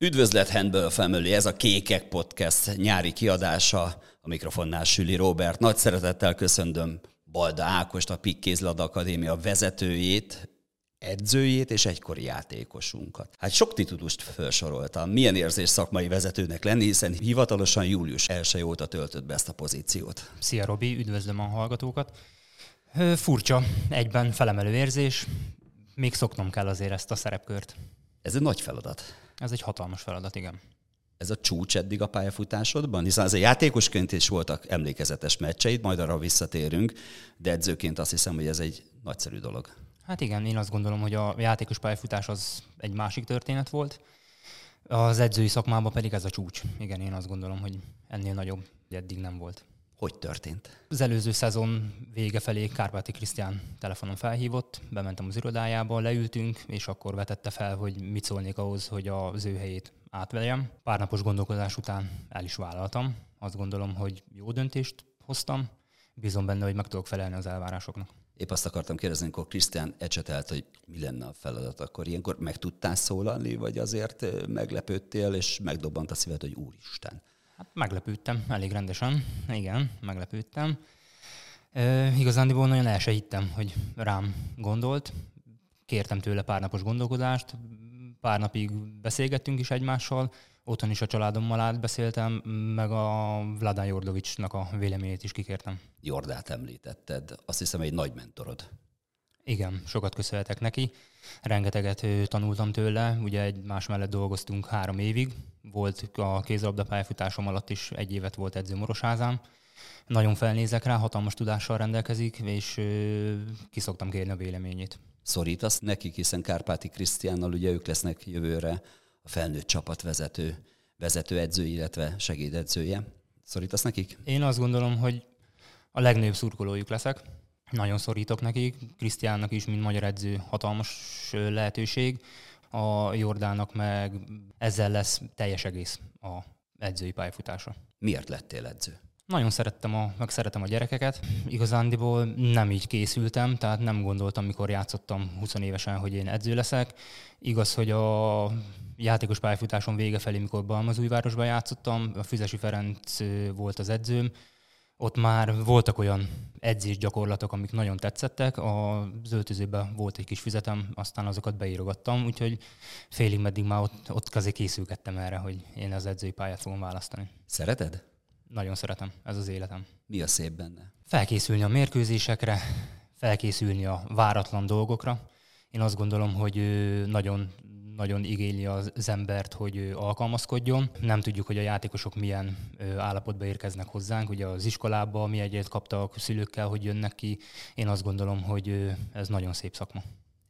Üdvözlet Handball Family, ez a Kékek Podcast nyári kiadása. A mikrofonnál Süli Robert. Nagy szeretettel köszöntöm Balda Ákost, a PIK Kézlad Akadémia vezetőjét, edzőjét és egykori játékosunkat. Hát sok titulust felsoroltam. Milyen érzés szakmai vezetőnek lenni, hiszen hivatalosan július 1 óta töltött be ezt a pozíciót. Szia Robi, üdvözlöm a hallgatókat. Furcsa, egyben felemelő érzés, még szoknom kell azért ezt a szerepkört. Ez egy nagy feladat. Ez egy hatalmas feladat, igen. Ez a csúcs eddig a pályafutásodban? Hiszen az a játékosként is voltak emlékezetes meccseid, majd arra visszatérünk, de edzőként azt hiszem, hogy ez egy nagyszerű dolog. Hát igen, én azt gondolom, hogy a játékos pályafutás az egy másik történet volt. Az edzői szakmában pedig ez a csúcs. Igen, én azt gondolom, hogy ennél nagyobb eddig nem volt. Hogy történt? Az előző szezon vége felé Kárpáti Krisztián telefonon felhívott, bementem az irodájába, leültünk, és akkor vetette fel, hogy mit szólnék ahhoz, hogy az ő helyét átveljem. Pár napos gondolkodás után el is vállaltam. Azt gondolom, hogy jó döntést hoztam. Bízom benne, hogy meg tudok felelni az elvárásoknak. Épp azt akartam kérdezni, amikor Krisztián ecsetelt, hogy mi lenne a feladat, akkor ilyenkor meg tudtál szólalni, vagy azért meglepődtél, és megdobbant a szíved, hogy úristen. Hát meglepődtem, elég rendesen. Igen, meglepődtem. E, igazándiból nagyon el se hittem, hogy rám gondolt. Kértem tőle pár napos gondolkodást, pár napig beszélgettünk is egymással, otthon is a családommal átbeszéltem, meg a Vladán Jordovicsnak a véleményét is kikértem. Jordát említetted, azt hiszem egy nagy mentorod. Igen, sokat köszönhetek neki. Rengeteget tanultam tőle, ugye egy más mellett dolgoztunk három évig. Volt a kézlabda pályafutásom alatt is egy évet volt edző Morosázám. Nagyon felnézek rá, hatalmas tudással rendelkezik, és ki szoktam kérni a véleményét. Szorítasz nekik, hiszen Kárpáti Krisztiánnal ugye ők lesznek jövőre a felnőtt csapatvezető, vezetőedző, illetve segédedzője. Szorítasz nekik? Én azt gondolom, hogy a legnagyobb szurkolójuk leszek nagyon szorítok nekik. Krisztiánnak is, mint magyar edző, hatalmas lehetőség. A Jordának meg ezzel lesz teljes egész a edzői pályafutása. Miért lettél edző? Nagyon szerettem a, meg szeretem a gyerekeket. Igazándiból nem így készültem, tehát nem gondoltam, mikor játszottam 20 évesen, hogy én edző leszek. Igaz, hogy a játékos pályafutáson vége felé, mikor Balmazújvárosban játszottam, a Füzesi Ferenc volt az edzőm, ott már voltak olyan edzésgyakorlatok, amik nagyon tetszettek. Az öltözőben volt egy kis fizetem, aztán azokat beírogattam, úgyhogy félig meddig már ott, ott azért készülgettem erre, hogy én az edzői pályát fogom választani. Szereted? Nagyon szeretem, ez az életem. Mi a szép benne? Felkészülni a mérkőzésekre, felkészülni a váratlan dolgokra. Én azt gondolom, hogy nagyon nagyon igényli az embert, hogy alkalmazkodjon. Nem tudjuk, hogy a játékosok milyen állapotba érkeznek hozzánk. Ugye az iskolába mi egyet kaptak szülőkkel, hogy jönnek ki. Én azt gondolom, hogy ez nagyon szép szakma.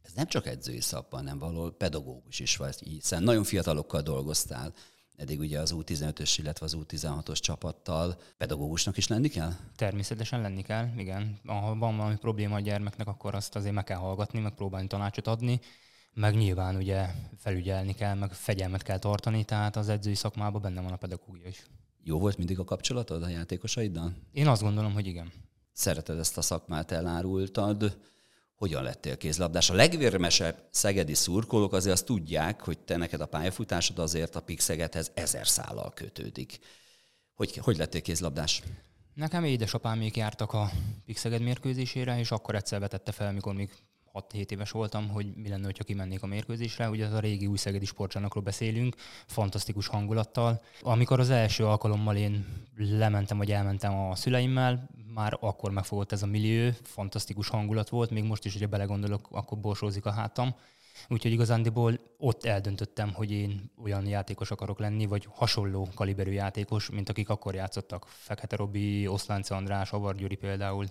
Ez nem csak edzői szakma, hanem való pedagógus is vagy, hiszen nagyon fiatalokkal dolgoztál. Eddig ugye az U15-ös, illetve az U16-os csapattal pedagógusnak is lenni kell? Természetesen lenni kell, igen. Ha van valami probléma a gyermeknek, akkor azt azért meg kell hallgatni, meg próbálni tanácsot adni meg nyilván ugye felügyelni kell, meg fegyelmet kell tartani, tehát az edzői szakmában benne van a pedagógia is. Jó volt mindig a kapcsolatod a játékosaiddal? Én azt gondolom, hogy igen. Szereted ezt a szakmát, elárultad. Hogyan lettél kézlabdás? A legvérmesebb szegedi szurkolók azért azt tudják, hogy te neked a pályafutásod azért a Pixegethez ezer szállal kötődik. Hogy, hogy lettél kézlabdás? Nekem édesapámék jártak a Pixeged mérkőzésére, és akkor egyszer vetette fel, mikor még 6-7 éves voltam, hogy mi lenne, ha kimennék a mérkőzésre. Ugye az a régi új szegedi sportcsarnokról beszélünk, fantasztikus hangulattal. Amikor az első alkalommal én lementem, vagy elmentem a szüleimmel, már akkor megfogott ez a millió, fantasztikus hangulat volt, még most is, hogyha belegondolok, akkor borsózik a hátam. Úgyhogy igazándiból ott eldöntöttem, hogy én olyan játékos akarok lenni, vagy hasonló kaliberű játékos, mint akik akkor játszottak. Fekete Robi, Oszlánce András, Avar Gyuri például.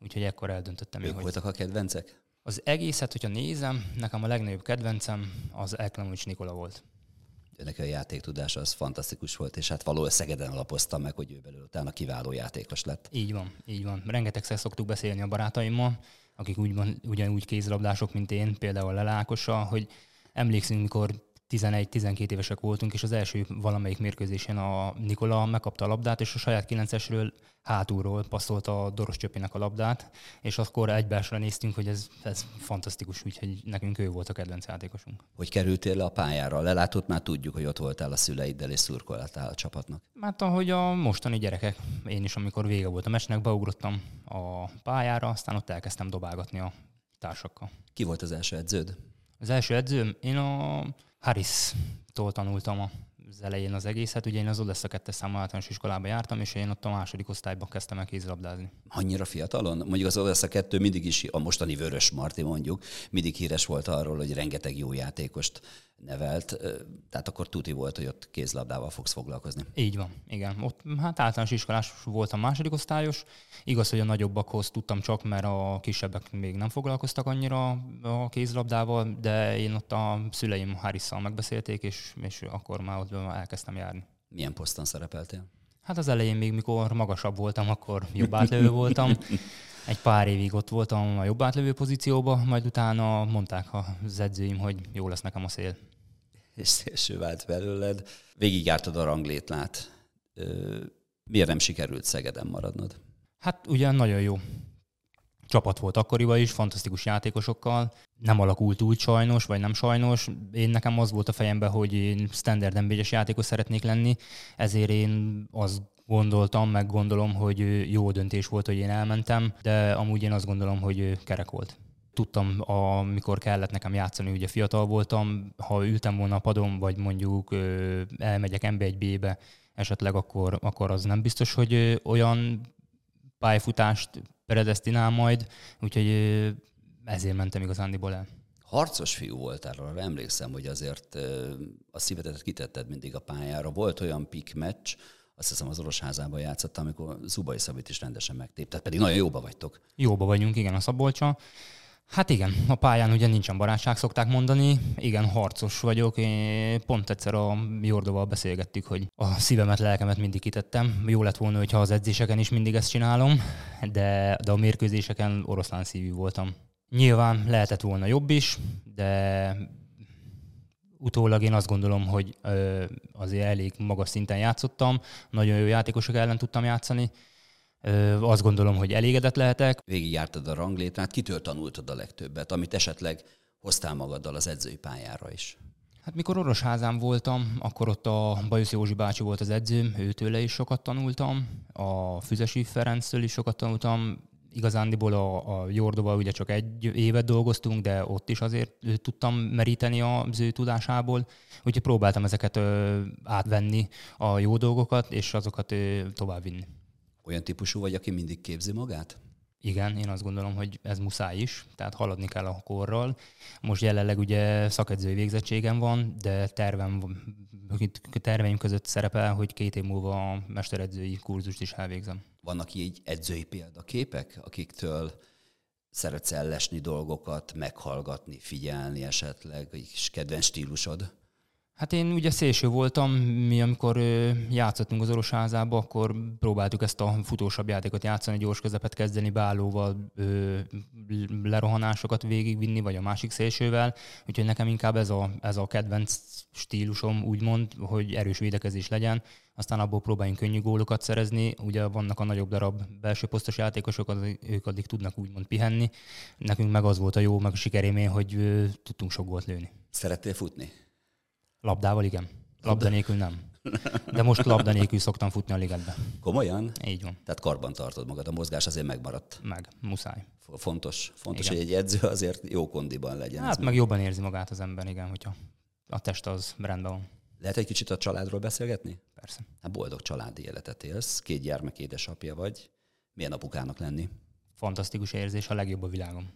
Úgyhogy ekkor eldöntöttem. Ők én, voltak hogy... a kedvencek? Az egészet, hogyha nézem, nekem a legnagyobb kedvencem az Elklamovics Nikola volt. Neki a játéktudása az fantasztikus volt, és hát valóban Szegeden alapoztam meg, hogy ő belőle utána kiváló játékos lett. Így van, így van. Rengetegszer szoktuk beszélni a barátaimmal, akik úgy, ugyanúgy kézlabdások, mint én, például Lelákosa, hogy emlékszünk, mikor 11-12 évesek voltunk, és az első valamelyik mérkőzésen a Nikola megkapta a labdát, és a saját 9-esről hátulról passzolta a Doros Csöpinek a labdát, és akkor egybásra néztünk, hogy ez, ez fantasztikus, úgyhogy nekünk ő volt a kedvenc játékosunk. Hogy kerültél le a pályára? Lelátott már tudjuk, hogy ott voltál a szüleiddel és szurkoltál a csapatnak. Hát ahogy a mostani gyerekek, én is, amikor vége volt a mesnek, beugrottam a pályára, aztán ott elkezdtem dobálgatni a társakkal. Ki volt az első edződ? Az első edzőm, én a Harris-tól tanultam az elején az egészet. Ugye én az Odessa 2 számú általános iskolába jártam, és én ott a második osztályban kezdtem el kézilabdázni. Annyira fiatalon? Mondjuk az Odessa 2 mindig is, a mostani Vörös Marti mondjuk, mindig híres volt arról, hogy rengeteg jó játékost nevelt, tehát akkor tuti volt, hogy ott kézlabdával fogsz foglalkozni. Így van, igen. Ott hát általános iskolás voltam második osztályos. Igaz, hogy a nagyobbakhoz tudtam csak, mert a kisebbek még nem foglalkoztak annyira a kézlabdával, de én ott a szüleim Hárisszal megbeszélték, és, és akkor már ott elkezdtem járni. Milyen poszton szerepeltél? Hát az elején még, mikor magasabb voltam, akkor jobb átlövő voltam. Egy pár évig ott voltam a jobb átlövő pozícióba, majd utána mondták az edzőim, hogy jó lesz nekem a szél. És szélső vált belőled. Végigjártad a ranglétlát. Miért nem sikerült Szegeden maradnod? Hát ugye nagyon jó csapat volt akkoriban is, fantasztikus játékosokkal. Nem alakult úgy sajnos, vagy nem sajnos. Én nekem az volt a fejemben, hogy én standard nba játékos szeretnék lenni, ezért én azt gondoltam, meg gondolom, hogy jó döntés volt, hogy én elmentem, de amúgy én azt gondolom, hogy kerek volt. Tudtam, amikor kellett nekem játszani, ugye fiatal voltam, ha ültem volna a padon, vagy mondjuk elmegyek NB1B-be, esetleg akkor, akkor az nem biztos, hogy olyan pályafutást predestinál majd, úgyhogy ezért mentem igazándiból el. Harcos fiú voltál, arra emlékszem, hogy azért a szívedet kitetted mindig a pályára. Volt olyan pik meccs, azt hiszem az Orosházában játszottam, amikor Zubai Szabit is rendesen megtépted, pedig nagyon jóba vagytok. Jóba vagyunk, igen, a Szabolcsa. Hát igen, a pályán ugye nincsen barátság, szokták mondani. Igen, harcos vagyok. Én pont egyszer a Jordóval beszélgettük, hogy a szívemet, lelkemet mindig kitettem. Jó lett volna, hogyha az edzéseken is mindig ezt csinálom, de, de a mérkőzéseken oroszlán szívű voltam. Nyilván lehetett volna jobb is, de utólag én azt gondolom, hogy azért elég magas szinten játszottam, nagyon jó játékosok ellen tudtam játszani, azt gondolom, hogy elégedett lehetek. jártad a ranglétrát, kitől tanultad a legtöbbet, amit esetleg hoztál magaddal az edzői pályára is? Hát mikor Orosházán voltam, akkor ott a Bajusz Józsi bácsi volt az edzőm, őtőle is sokat tanultam, a Füzesi Ferenctől is sokat tanultam, igazándiból a, a Jordóval ugye csak egy évet dolgoztunk, de ott is azért tudtam meríteni az ő tudásából, úgyhogy próbáltam ezeket ö, átvenni, a jó dolgokat, és azokat ö, továbbvinni. Olyan típusú vagy, aki mindig képzi magát? Igen, én azt gondolom, hogy ez muszáj is, tehát haladni kell a korral. Most jelenleg ugye szakedzői végzettségem van, de tervem, terveim között szerepel, hogy két év múlva a mesteredzői kurzust is elvégzem. Vannak így egyzői példaképek, akiktől szeretsz ellesni dolgokat, meghallgatni, figyelni esetleg, és kedvenc stílusod? Hát én ugye szélső voltam, mi amikor játszottunk az orosházába, akkor próbáltuk ezt a futósabb játékot játszani, gyors közepet kezdeni, beállóval lerohanásokat végigvinni, vagy a másik szélsővel, úgyhogy nekem inkább ez a, ez a kedvenc stílusom, úgymond, hogy erős védekezés legyen, aztán abból próbáljunk könnyű gólokat szerezni, ugye vannak a nagyobb darab belső posztos játékosok, az, ők addig tudnak úgymond pihenni, nekünk meg az volt a jó, meg a sikerémény, hogy tudtunk sok gólt lőni. Szerettél futni? Labdával igen. Labda nélkül nem. De most labda nélkül szoktam futni a ligetbe. Komolyan? Így van. Tehát karban tartod magad, a mozgás azért megmaradt. Meg, muszáj. Fontos, fontos igen. hogy egy edző azért jó kondiban legyen. Hát meg, meg jobban érzi magát az ember, igen, hogyha a test az rendben van. Lehet egy kicsit a családról beszélgetni? Persze. Hát boldog családi életet élsz, két gyermek édesapja vagy. Milyen apukának lenni? Fantasztikus érzés, a legjobb a világon.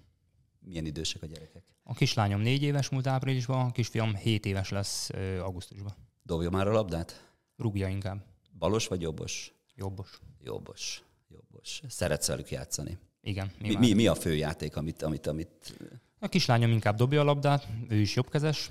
Milyen idősek a gyerekek? A kislányom négy éves múlt áprilisban, a kisfiam hét éves lesz augusztusban. Dobja már a labdát? Rúgja inkább. Balos vagy jobbos? Jobbos. Jobbos. Jobbos. Szeretsz velük játszani? Igen. Mi, mi, mi a fő játék, amit, amit, amit... A kislányom inkább dobja a labdát, ő is jobbkezes,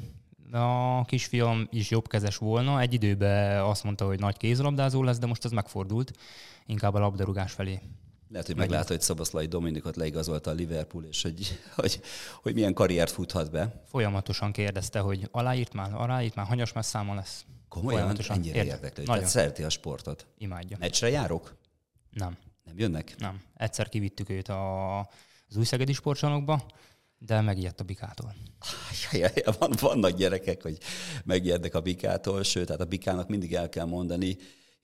a kisfiam is jobbkezes volna. Egy időben azt mondta, hogy nagy kézlabdázó lesz, de most ez megfordult. Inkább a labdarúgás felé. Lehet, hogy meglátod, hogy Szaboszlai Dominikot leigazolta a Liverpool, és hogy, hogy, hogy milyen karriert futhat be. Folyamatosan kérdezte, hogy aláírt már, aláírt már, hanyas messzáma lesz. Komolyan? Ennyire érdeklő. Tehát szereti a sportot. Imádja. Meccsre járok? Nem. Nem jönnek? Nem. Egyszer kivittük őt a, az új szegedi sportcsalogba, de megijedt a bikától. Ja, ja, ja, van, vannak gyerekek, hogy megijednek a bikától, sőt, hát a bikának mindig el kell mondani,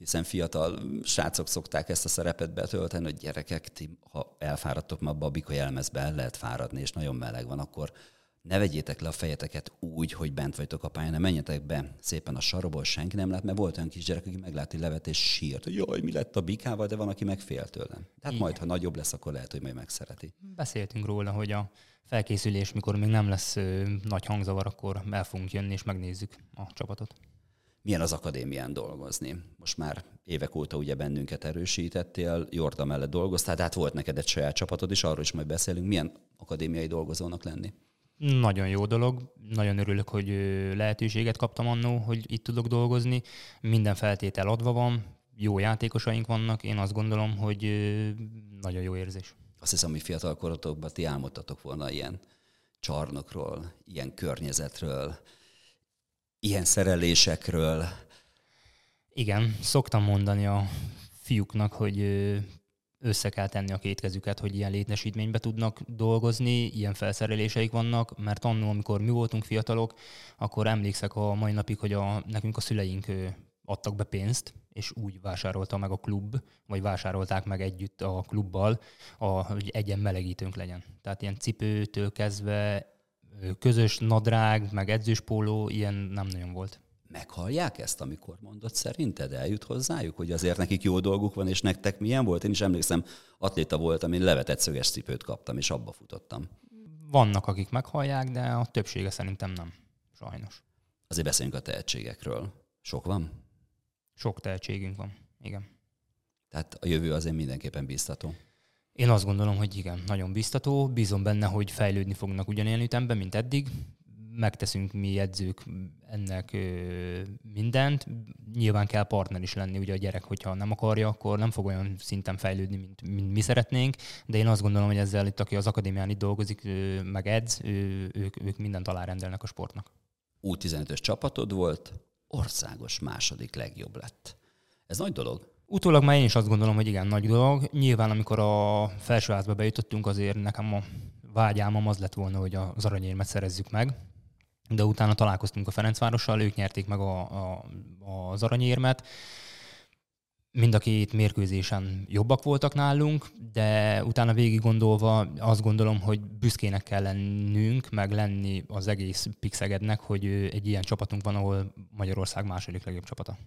hiszen fiatal srácok szokták ezt a szerepet betölteni, hogy gyerekek, ti, ha elfáradtok ma a bika jelmezbe, el lehet fáradni, és nagyon meleg van, akkor ne vegyétek le a fejeteket úgy, hogy bent vagytok a pályán, menjetek be szépen a sarokból, senki nem lát, mert volt olyan kisgyerek, aki meglátta, hogy levet és sírt, hogy jaj, mi lett a bikával, de van, aki megfél tőlem. Tehát majd, ha nagyobb lesz, akkor lehet, hogy majd megszereti. Beszéltünk róla, hogy a felkészülés, mikor még nem lesz ö, nagy hangzavar, akkor el fogunk jönni és megnézzük a csapatot. Milyen az akadémián dolgozni? Most már évek óta ugye bennünket erősítettél, Jorda mellett dolgoztál, tehát volt neked egy saját csapatod is, arról is majd beszélünk. Milyen akadémiai dolgozónak lenni? Nagyon jó dolog, nagyon örülök, hogy lehetőséget kaptam annó, hogy itt tudok dolgozni. Minden feltétel adva van, jó játékosaink vannak, én azt gondolom, hogy nagyon jó érzés. Azt hiszem, hogy fiatal korotokban ti álmodtatok volna ilyen csarnokról, ilyen környezetről, ilyen szerelésekről. Igen, szoktam mondani a fiúknak, hogy össze kell tenni a két kezüket, hogy ilyen létesítménybe tudnak dolgozni, ilyen felszereléseik vannak, mert annól, amikor mi voltunk fiatalok, akkor emlékszek a mai napig, hogy a, nekünk a szüleink adtak be pénzt, és úgy vásárolta meg a klub, vagy vásárolták meg együtt a klubbal, a, hogy egyen melegítőnk legyen. Tehát ilyen cipőtől kezdve közös nadrág, meg edzőspóló, ilyen nem nagyon volt. Meghallják ezt, amikor mondott szerinted? Eljut hozzájuk, hogy azért nekik jó dolguk van, és nektek milyen volt? Én is emlékszem, atléta voltam, én levetett szöges cipőt kaptam, és abba futottam. Vannak, akik meghallják, de a többsége szerintem nem. Sajnos. Azért beszéljünk a tehetségekről. Sok van? Sok tehetségünk van, igen. Tehát a jövő azért mindenképpen biztató. Én azt gondolom, hogy igen, nagyon biztató. Bízom benne, hogy fejlődni fognak ugyanilyen ütemben, mint eddig. Megteszünk mi edzők ennek ö, mindent. Nyilván kell partner is lenni, ugye a gyerek, hogyha nem akarja, akkor nem fog olyan szinten fejlődni, mint, mint mi szeretnénk. De én azt gondolom, hogy ezzel itt, aki az akadémián itt dolgozik, ö, meg edz, ö, ők, ők mindent alárendelnek a sportnak. U15-ös csapatod volt, országos második legjobb lett. Ez nagy dolog? Utólag már én is azt gondolom, hogy igen, nagy dolog. Nyilván, amikor a felsőházba bejutottunk, azért nekem a vágyálmom az lett volna, hogy az aranyérmet szerezzük meg. De utána találkoztunk a Ferencvárossal, ők nyerték meg a, a, az aranyérmet. Mind a két mérkőzésen jobbak voltak nálunk, de utána végig gondolva azt gondolom, hogy büszkének kell lennünk, meg lenni az egész Pixegednek, hogy egy ilyen csapatunk van, ahol Magyarország második legjobb csapata.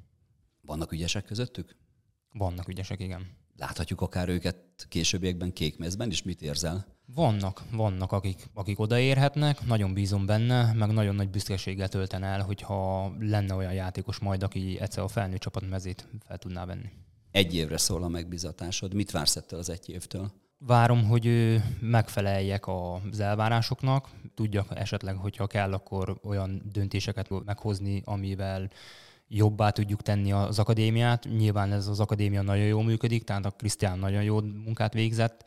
Vannak ügyesek közöttük? Vannak ügyesek, igen. Láthatjuk akár őket későbbiekben kékmezben is, mit érzel? Vannak, vannak, akik, akik odaérhetnek, nagyon bízom benne, meg nagyon nagy büszkeséggel tölten el, hogyha lenne olyan játékos majd, aki egyszer a felnőtt csapat mezét fel tudná venni. Egy évre szól a megbizatásod. Mit vársz ettől az egy évtől? Várom, hogy megfeleljek az elvárásoknak, tudjak esetleg, hogyha kell, akkor olyan döntéseket meghozni, amivel jobbá tudjuk tenni az akadémiát. Nyilván ez az akadémia nagyon jól működik, tehát a Krisztián nagyon jó munkát végzett,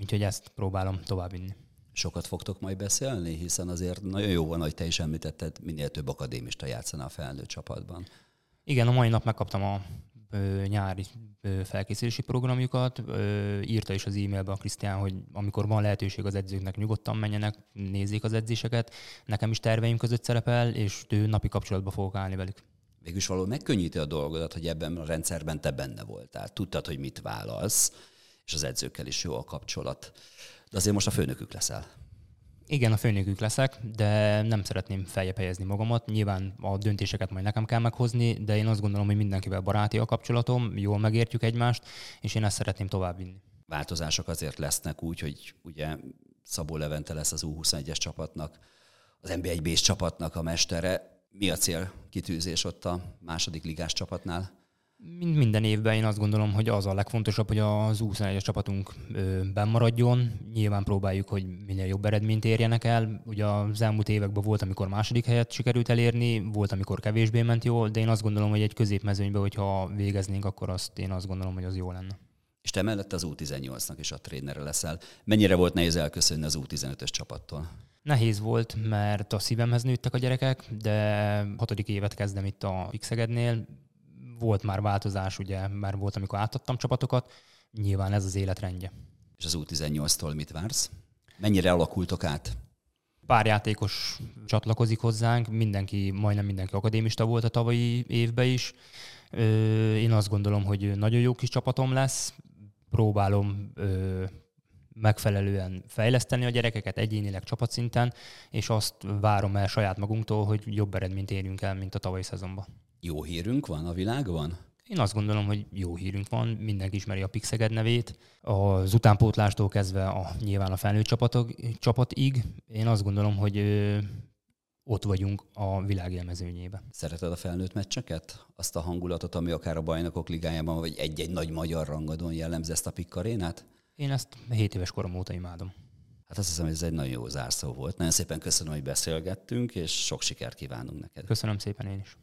úgyhogy ezt próbálom továbbvinni. Sokat fogtok majd beszélni, hiszen azért nagyon jó van, hogy te is említetted, minél több akadémista játszana a felnőtt csapatban. Igen, a mai nap megkaptam a ö, nyári ö, felkészülési programjukat. Ö, írta is az e-mailbe a Krisztián, hogy amikor van lehetőség az edzőknek, nyugodtan menjenek, nézzék az edzéseket. Nekem is terveim között szerepel, és ő napi kapcsolatba fogok állni velük végülis való megkönnyíti a dolgodat, hogy ebben a rendszerben te benne voltál. Tudtad, hogy mit válasz, és az edzőkkel is jó a kapcsolat. De azért most a főnökük leszel. Igen, a főnökük leszek, de nem szeretném feljebb helyezni magamat. Nyilván a döntéseket majd nekem kell meghozni, de én azt gondolom, hogy mindenkivel baráti a kapcsolatom, jól megértjük egymást, és én ezt szeretném továbbvinni. Változások azért lesznek úgy, hogy ugye Szabó Levente lesz az U21-es csapatnak, az NB1 b csapatnak a mestere mi a cél kitűzés ott a második ligás csapatnál? Mind minden évben én azt gondolom, hogy az a legfontosabb, hogy az 21-es csapatunk bennmaradjon. Nyilván próbáljuk, hogy minél jobb eredményt érjenek el. Ugye az elmúlt években volt, amikor második helyet sikerült elérni, volt, amikor kevésbé ment jól, de én azt gondolom, hogy egy középmezőnyben, hogyha végeznénk, akkor azt én azt gondolom, hogy az jó lenne. És te mellett az U18-nak is a trénere leszel. Mennyire volt nehéz elköszönni az U15-ös csapattól? Nehéz volt, mert a szívemhez nőttek a gyerekek, de hatodik évet kezdem itt a Pixegednél. Volt már változás, ugye, már volt, amikor átadtam csapatokat. Nyilván ez az életrendje. És az U18-tól mit vársz? Mennyire alakultok át? Pár játékos csatlakozik hozzánk, mindenki, majdnem mindenki akadémista volt a tavalyi évben is. Én azt gondolom, hogy nagyon jó kis csapatom lesz. Próbálom megfelelően fejleszteni a gyerekeket egyénileg csapatszinten, és azt várom el saját magunktól, hogy jobb eredményt érjünk el, mint a tavalyi szezonban. Jó hírünk van a világban? Én azt gondolom, hogy jó hírünk van, mindenki ismeri a Pixeged nevét. Az utánpótlástól kezdve a, nyilván a felnőtt csapatok, csapatig. Én azt gondolom, hogy ö, ott vagyunk a világ élmezőnyébe. Szereted a felnőtt meccseket? Azt a hangulatot, ami akár a bajnokok ligájában, vagy egy-egy nagy magyar rangadón jellemzi ezt a pikkarénát? Én ezt 7 éves korom óta imádom. Hát azt hiszem, hogy ez egy nagyon jó zárszó volt. Nagyon szépen köszönöm, hogy beszélgettünk, és sok sikert kívánunk neked. Köszönöm szépen én is.